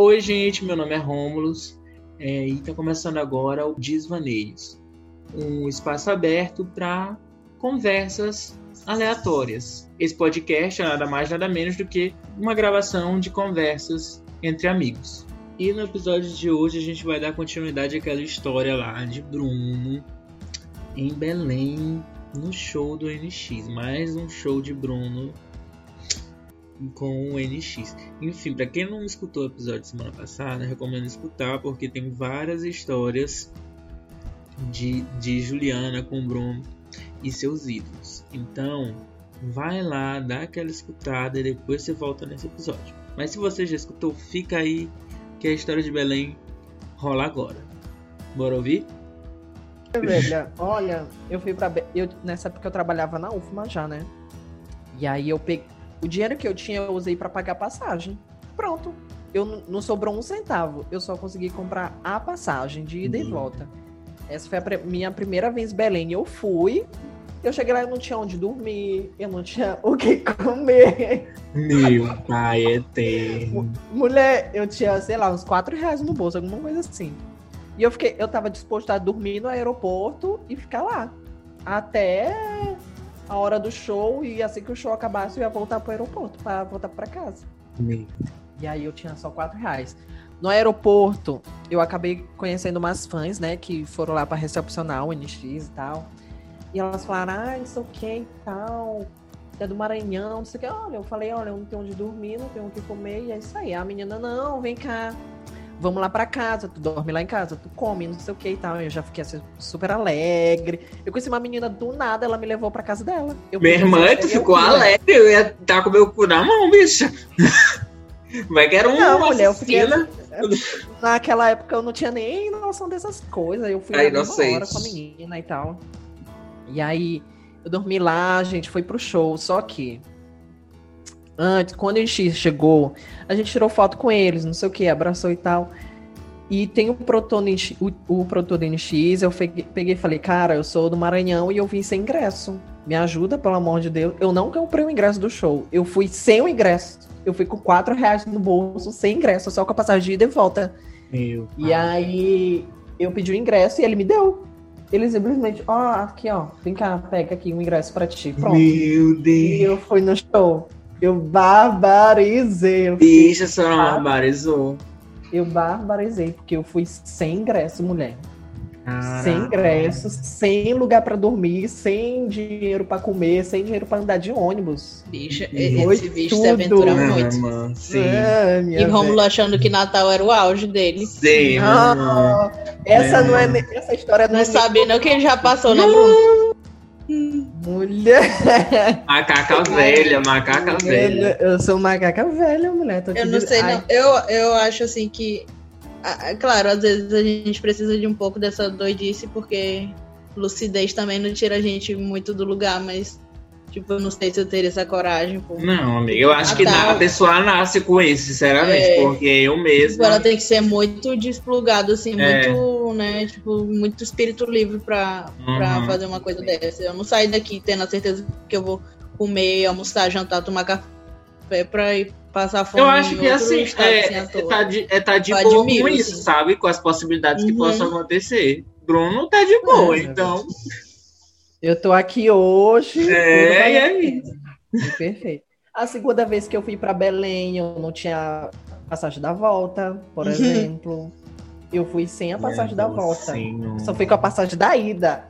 Oi, gente, meu nome é Rômulus é, e está começando agora o Desvaneios um espaço aberto para conversas aleatórias. Esse podcast é nada mais, nada menos do que uma gravação de conversas entre amigos. E no episódio de hoje a gente vai dar continuidade àquela história lá de Bruno em Belém no show do NX. Mais um show de Bruno com o NX. Enfim, para quem não escutou o episódio de semana passada, recomendo escutar porque tem várias histórias de, de Juliana com Bruno e seus ídolos. Então, vai lá, dá aquela escutada e depois você volta nesse episódio. Mas se você já escutou, fica aí que a história de Belém rola agora. Bora ouvir? Olha, eu fui pra. Eu, nessa época eu trabalhava na UFMA já, né? E aí eu peguei. O dinheiro que eu tinha eu usei para pagar passagem. Pronto. Eu não sobrou um centavo. Eu só consegui comprar a passagem de ida uhum. e volta. Essa foi a minha primeira vez em Belém. Eu fui. Eu cheguei lá e não tinha onde dormir, eu não tinha o que comer. Meu pai eterno. Mulher, eu tinha, sei lá, uns 4 reais no bolso, alguma coisa assim. E eu fiquei, eu tava disposto a dormir no aeroporto e ficar lá. Até a hora do show, e assim que o show acabasse, eu ia voltar pro aeroporto, para voltar para casa. E aí eu tinha só 4 reais. No aeroporto, eu acabei conhecendo umas fãs, né, que foram lá para recepcionar o NX e tal. E elas falaram, ah, não sei o que e tal, é do Maranhão, não sei o que. Olha, eu falei, olha, eu não tenho onde dormir, não tenho o que comer, e é isso aí. A menina, não, vem cá, vamos lá para casa, tu dorme lá em casa, tu come, não sei o que e tal. Eu já fiquei assim, super alegre. Eu conheci uma menina do nada, ela me levou pra casa dela. Eu Minha irmã, tu ficou alegre, eu ia estar tá com o meu cu na mão, bicha. Vai que era um não, mulher, eu fiquei, Naquela época eu não tinha nem noção dessas coisas. Eu fui lá uma hora com a menina e tal. E aí eu dormi lá, a gente foi pro show, só que antes, quando a gente chegou, a gente tirou foto com eles, não sei o que, abraçou e tal. E tem o Protone, o, o Protone NX, eu peguei e falei, cara, eu sou do Maranhão e eu vim sem ingresso. Me ajuda, pelo amor de Deus. Eu não comprei o ingresso do show. Eu fui sem o ingresso. Eu fui com 4 reais no bolso, sem ingresso, só com a passagem de ida e volta. Meu e aí eu pedi o ingresso e ele me deu. Ele simplesmente, ó, oh, aqui, ó, vem cá, pega aqui um ingresso pra ti. Pronto. Meu Deus. E eu fui no show. Eu barbarizei. Bicha, a senhora barbarizou. Eu barbarizei, porque eu fui sem ingresso, mulher. Caraca. Sem ingressos, sem lugar para dormir, sem dinheiro para comer, sem dinheiro para andar de ônibus. Bicha, esse bicho tudo. se aventura muito. Mano, sim. É, e Romulo achando que Natal era o auge dele. Sim, não, essa é. não é essa história não, não é sabendo o que ele já passou, né, Bruno? Mulher. Macaca velha, macaca velha. Eu sou macaca velha, mulher. eu não sei, não. Eu, eu acho assim que Claro, às vezes a gente precisa de um pouco dessa doidice, porque lucidez também não tira a gente muito do lugar, mas Tipo, eu não sei se eu teria essa coragem. Pô. Não, amiga, eu acho que a pessoa nasce com isso, sinceramente, é, porque eu mesmo. Tipo, ela tem que ser muito desplugada, assim, é. muito, né? Tipo, muito espírito livre pra, uhum. Pra fazer uma coisa dessa. Eu não saio daqui tendo a certeza que eu vou comer, almoçar, jantar, tomar café pra ir passar fome. Eu acho que assim, é, assim, é, tá de, é tá de boa admiro, com isso, assim. sabe? Com as possibilidades uhum. que possam acontecer. Bruno tá de boa, é, então. Eu tô aqui hoje. É, e aí? Perfeito. A segunda vez que eu fui para Belém, eu não tinha passagem da volta, por uhum. exemplo. Eu fui sem a passagem Meu da volta. Senhor. Só fui com a passagem da ida.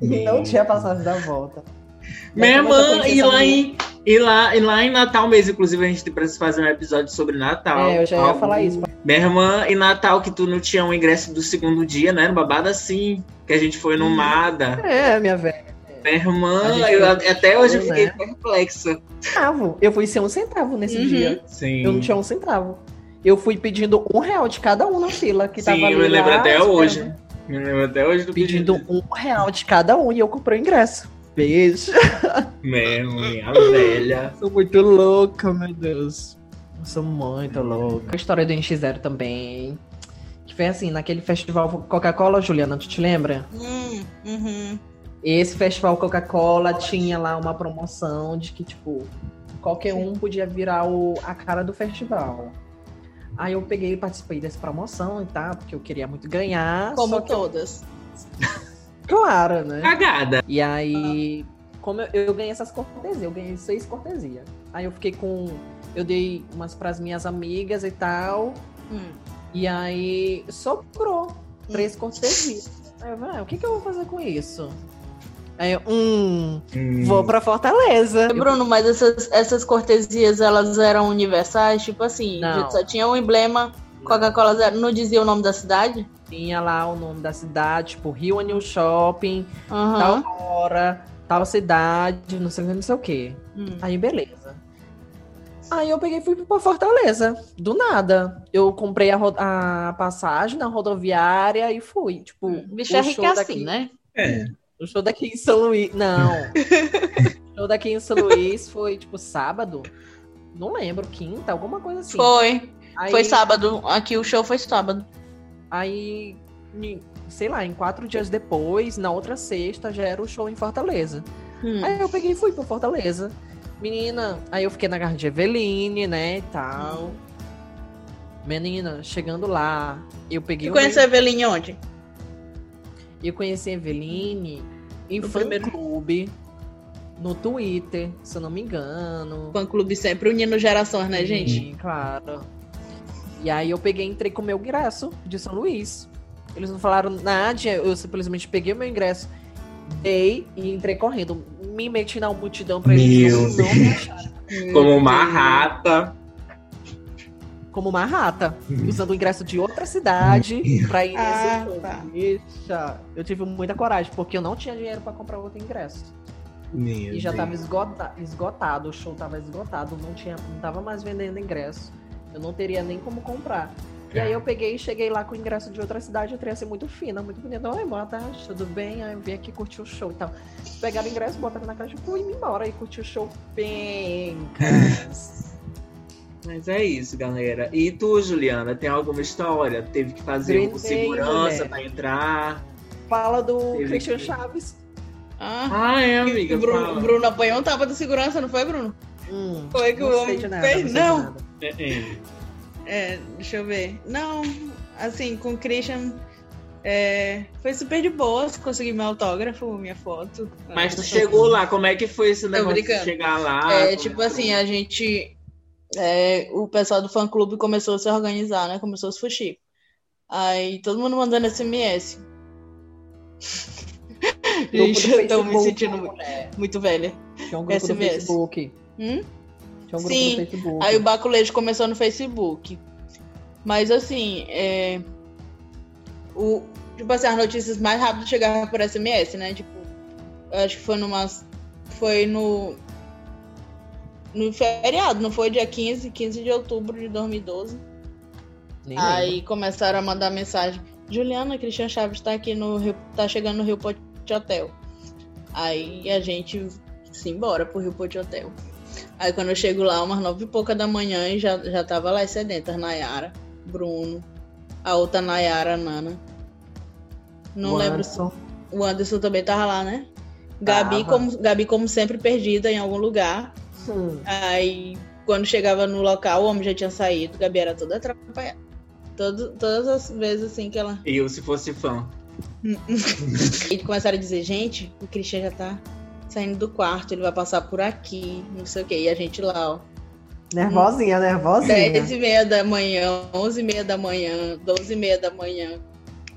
Meu. E não tinha passagem da volta. Minha irmã, e lá, em, e, lá, e lá em Natal mesmo, inclusive a gente precisa fazer um episódio sobre Natal. É, eu já ia algo... falar isso. Minha irmã, em Natal, que tu não tinha um ingresso do segundo dia, né? No babado assim, que a gente foi no. Mada. É, minha velha. Minha irmã, eu, até hoje eu fiquei né? perplexa. Centavo. Eu fui sem um centavo nesse uhum. dia. Sim. Eu não tinha um centavo. Eu fui pedindo um real de cada um na fila que Sim, tava ali. eu me lembro lá, até hoje. Me lembro até hoje do pedindo pedido. um real de cada um e eu comprei o ingresso. Beijo. Mesmo, minha velha. Sou muito louca, meu Deus. Eu sou muito louca. A história do NX0 também. Que foi assim, naquele festival Coca-Cola, Juliana, tu te lembra? Hum, uhum. Esse festival Coca-Cola tinha lá uma promoção de que, tipo, qualquer um podia virar o, a cara do festival. Aí eu peguei e participei dessa promoção e tal, porque eu queria muito ganhar. Como que eu- todas. Claro, né? Cagada. E aí, como eu, eu ganhei essas cortesias, eu ganhei seis cortesias. Aí eu fiquei com. Eu dei umas pras minhas amigas e tal. Hum. E aí sobrou três cortesias. Aí eu falei, ah, o que, que eu vou fazer com isso? Aí eu, hum, vou pra Fortaleza. Bruno, mas essas, essas cortesias, elas eram universais? Tipo assim, só tinha um emblema Coca-Cola Zero. Não dizia o nome da cidade? Tinha lá o nome da cidade, tipo Rio Anil Shopping, Aham. tal hora, tal cidade, não sei o que, não sei o que. Hum. Aí, beleza. Aí eu peguei e fui pra Fortaleza, do nada. Eu comprei a, a passagem na rodoviária e fui. Tipo, Bicho é o rico assim, daqui- né? É. O show daqui em São Luís. Não. o show daqui em São Luís foi, tipo, sábado. Não lembro, quinta, alguma coisa assim. Foi. Aí- Foi sábado. Aqui o show foi sábado. Aí, sei lá, em quatro dias depois, na outra sexta, já era o show em Fortaleza. Hum. Aí eu peguei e fui pra Fortaleza. Menina, aí eu fiquei na casa de Eveline, né, e tal. Menina, chegando lá, eu peguei o conheceu a Eveline onde? meu- Eu conheci a Eveline em No fã primeiro- clube, no Twitter, se eu não me engano. Fã clube sempre unindo gerações, né, gente? Sim, claro. E aí eu peguei e entrei com o meu ingresso de São Luís. Eles não falaram nada, eu simplesmente peguei o meu ingresso, dei e entrei correndo. Me meti na multidão pra eles Meu não, não me acharem. Como uma rata. Como uma rata, usando o ingresso de outra cidade pra ir nesse Ah, show. tá. Bicha, eu tive muita coragem, porque eu não tinha dinheiro pra comprar outro ingresso. Meu E já Deus. tava esgota- esgotado, o show tava esgotado, não tinha, não tava mais vendendo ingresso. Eu não teria nem como comprar. E aí eu peguei e cheguei lá com o ingresso de outra cidade, eu teria ser muito fina, muito bonita. Oi, boa tarde, tudo bem? Aí eu vim aqui curtir o show e tal. Pegaram o ingresso, botaram na caixa e fui embora e curti o show bem. Mas é isso, galera. E tu, Juliana, tem alguma história? Teve que fazer Green um Day, segurança mulher. pra entrar? Fala do Teve Christian que- Chaves. Ah, Ah, é, amiga. o Bruno, Bruno apanhou um tapa de segurança, não foi, Bruno? Hum, Foi que não o homem fez? sei de Não. nada. É, é. É, deixa eu ver. Não, assim, com o Christian. é, foi super de boas, consegui meu autógrafo, minha foto. Mas tu Ah, chegou lá, como é que foi esse negócio de chegar lá? É, Como tipo que assim, foi? a gente. é, o pessoal do fã clube começou a se organizar, né? Começou a se fuxir. Aí todo mundo mandando SMS. Do Gente, eu tô me sentindo mu- mulher. muito velha. Tinha um grupo do SMS. Facebook. Hum? Um grupo Sim. do Facebook. Aí o baculejo começou no Facebook. Mas assim, é... o... tipo assim, as notícias mais rápido chegavam por SMS, né? Tipo, eu acho que foi numa. Foi no. No feriado, não foi dia 15, 15 de outubro de 2012. Nem Aí lembro. começaram a mandar mensagem. Juliana, Cristian Chaves tá aqui no Rio, tá chegando no Rio Pote Hotel. Aí a gente se embora pro Rio Pote Hotel. Aí quando eu chego lá, umas nove e pouca da manhã, e já, já tava lá as sedentas, Nayara, Bruno, a outra Nayara, Nana. Não O lembro Anderson. se o Anderson também tava lá, né? Gabi Tava. como, Gabi, como sempre, perdida em algum lugar. Hum. Aí, quando chegava no local, o homem já tinha saído. Gabi era toda atrapalhada. Todo, todas as vezes assim que ela. Eu, se fosse fã. E começaram a dizer: gente, o Christian já tá saindo do quarto, ele vai passar por aqui, não sei o quê. E a gente lá, ó. Nervosinha, nervosinha. 10 e meia da manhã, 11 e meia da manhã, 12 e meia da manhã.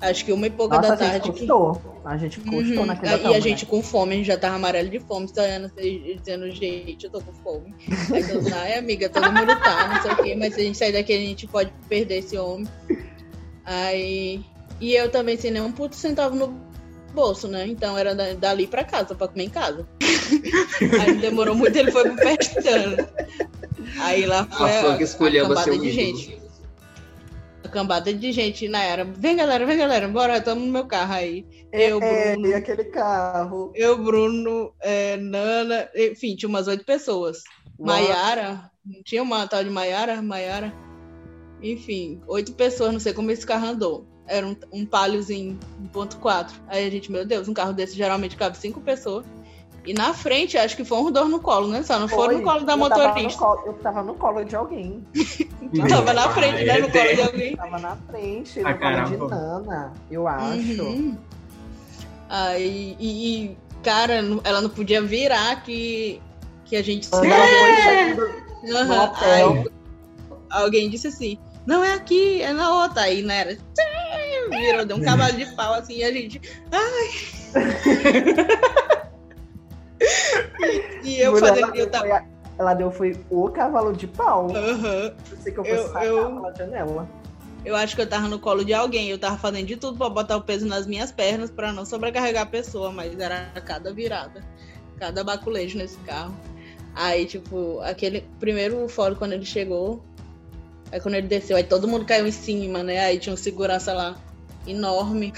Acho que uma e pouca Nossa, da a gente tarde. que- custou. A gente custou Uhum. naquele Aí hotel, a né? gente com fome, a gente já tava amarelo de fome, estranhando, dizendo, gente, eu tô com fome. Aí ai amiga, todo mundo tá, não sei o quê, mas se a gente sair daqui, a gente pode perder esse homem. Aí. E eu também sem nenhum puto centavo no bolso, né? Então era da- dali pra casa, pra comer em casa. Aí não demorou muito, ele foi pro pestano. Aí lá foi A que escolheu cambada de gente. A cambada de gente na era. Vem galera, vem galera, bora, tamo no meu carro aí. Eu, É, Bruno. e aquele carro. Eu, Bruno, é, Nana, enfim, tinha umas oito pessoas. Maiara, tinha uma tal de Maiara, Maiara. Enfim, oito pessoas, não sei como esse carro andou. Era um, um paliozinho 1.4. Aí a gente, meu Deus, um carro desse geralmente cabe cinco pessoas. E na frente, acho que foram os dois no colo, né? Só não foi, foram no colo da eu motorista. Tava colo, eu tava no colo de alguém. tava na frente, né? No colo de alguém. Tava na frente, Ah, no colo de caramba. Nana, eu acho. Uhum. Aí, e, e, cara, ela não podia virar que, que a gente se foi hotel. aí alguém disse assim, não é aqui, é na outra. Aí, né, era... Virou, deu um cavalo de pau, assim, e a gente... Ai! e eu Mulher, fazendo... ela, Eu tava... a- ela deu foi o cavalo de pau. Aham. Eu sei que eu fui Eu- eu- pela janela. Eu acho que eu tava no colo de alguém, eu tava fazendo de tudo pra botar o peso nas minhas pernas pra não sobrecarregar a pessoa, mas era cada virada, cada baculejo nesse carro. Aí, tipo, aquele primeiro fórum quando ele chegou, aí quando ele desceu, aí todo mundo caiu em cima, né? Aí tinha um segurança lá enorme,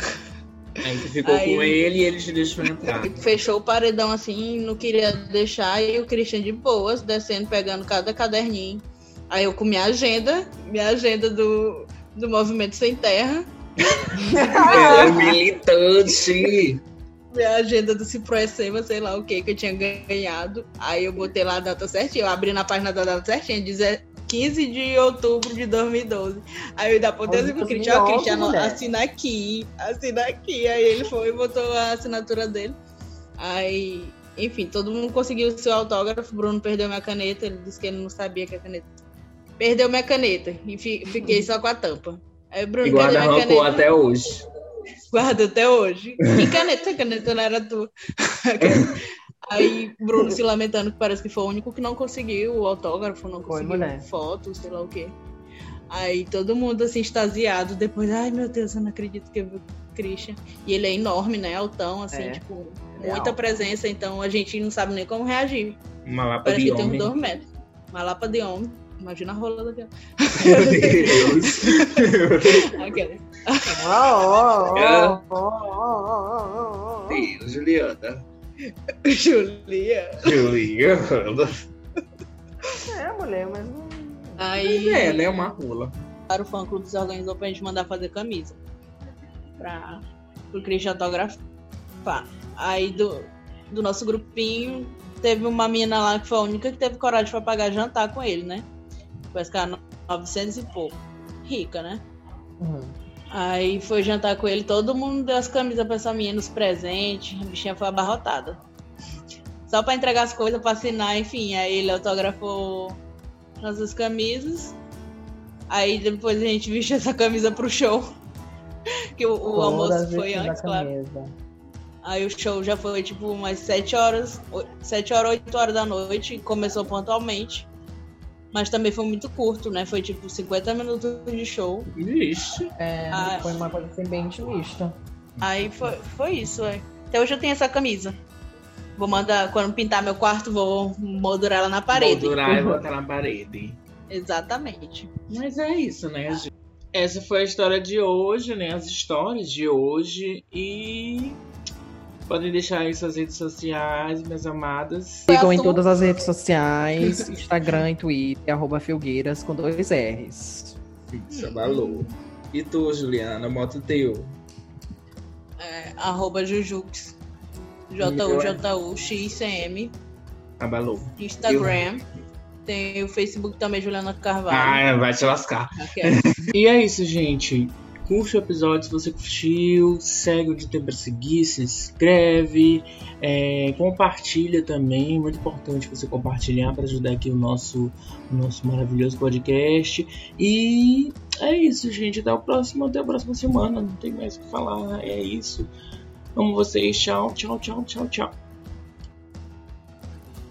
Aí tu ficou Aí- com ele e ele te deixou entrar. fechou o paredão assim, não queria deixar, e o Christian de boas, descendo, pegando cada caderninho. Aí eu com minha agenda, minha agenda do, do Movimento Sem Terra, É militante. minha agenda do Ciproessema, sei lá o que que eu tinha ganhado. Aí eu botei lá a data certinha, eu abri na página da data certinha, 15 de outubro de 2012. Aí eu ainda apontei pro Cristiano, ó, 2011, Cristiano, assina aqui, assina aqui. Aí ele foi e botou a assinatura dele. Aí, enfim, todo mundo conseguiu o seu autógrafo. Bruno perdeu minha caneta, ele disse que ele não sabia que a caneta. Perdeu minha caneta e fi- fiquei só com a tampa. Aí o Bruno E guarda rancor até hoje. Guarda até hoje. Que caneta? A caneta não era tua. Aí Bruno se lamentando que parece que foi o único que não conseguiu o autógrafo, não Foi, conseguiu mulher. foto, sei lá o quê. Aí todo mundo assim extasiado, depois, ai meu Deus, eu não acredito que eu vi o Christian. E ele é enorme, né? Altão, assim, É. tipo, É muita alto. presença, então a gente não sabe nem como reagir. Uma lapa Parece de que tem uns homem. dois metros. Uma lapa de homem. Imagina a rola daquela. Meu Deus. Aquela. Oh, oh, É. oh, oh, oh, oh, oh. Deus, Juliana. Julia. Juliana. É, mulher, mas não. Aí. É, né? Uma rola. o fã clube se organizou pra gente mandar fazer camisa. Pra, pro Christian autografar. Aí do, do nosso grupinho, teve uma mina lá que foi a única que teve coragem pra pagar jantar com ele, né? Parece que era 900 e pouco. Rica, né? Uhum. Aí foi jantar com ele, todo mundo deu as camisas pra essa menina, os presentes, a bichinha foi abarrotada. Só pra entregar as coisas, pra assinar, enfim. Aí ele autografou nossas camisas. Aí depois a gente vestiu essa camisa pro show. Que o, o almoço foi antes, claro. camisa. Aí o show já foi tipo umas 7 horas, 7 horas, 8 horas da noite, começou pontualmente. Mas também foi muito curto, né? Foi tipo 50 minutos de show. Vixe. É, Ah. foi uma coisa assim bem intimista. Aí foi, foi isso, é. Até hoje eu tenho essa camisa. Vou mandar, quando pintar meu quarto, vou moldurar ela na parede. Moldurar e botar na parede. Exatamente. Mas é isso, né, gente? Essa foi a história de hoje, né? As histórias de hoje. E podem deixar aí suas redes sociais, minhas amadas. Sigam em todas as redes sociais, Instagram e Twitter, arroba Filgueiras com dois R's. Isso, valor. E tu, Juliana, bota o teu. É, arroba Jujux. J-U-J-U-X-C-M. Abalou. Instagram. Tem o Facebook também, Juliana Carvalho. Ah, vai te lascar. Aquela. E é isso, gente. Curte o episódio se você curtiu. Segue o de pra Seguir, se inscreve. é, compartilha também. Muito importante você compartilhar para ajudar aqui o nosso, o nosso maravilhoso podcast. E é isso, gente. Até o próximo, até a próxima semana. Não tem mais o que falar. É isso. Amo vocês. Tchau, tchau, tchau, tchau, tchau.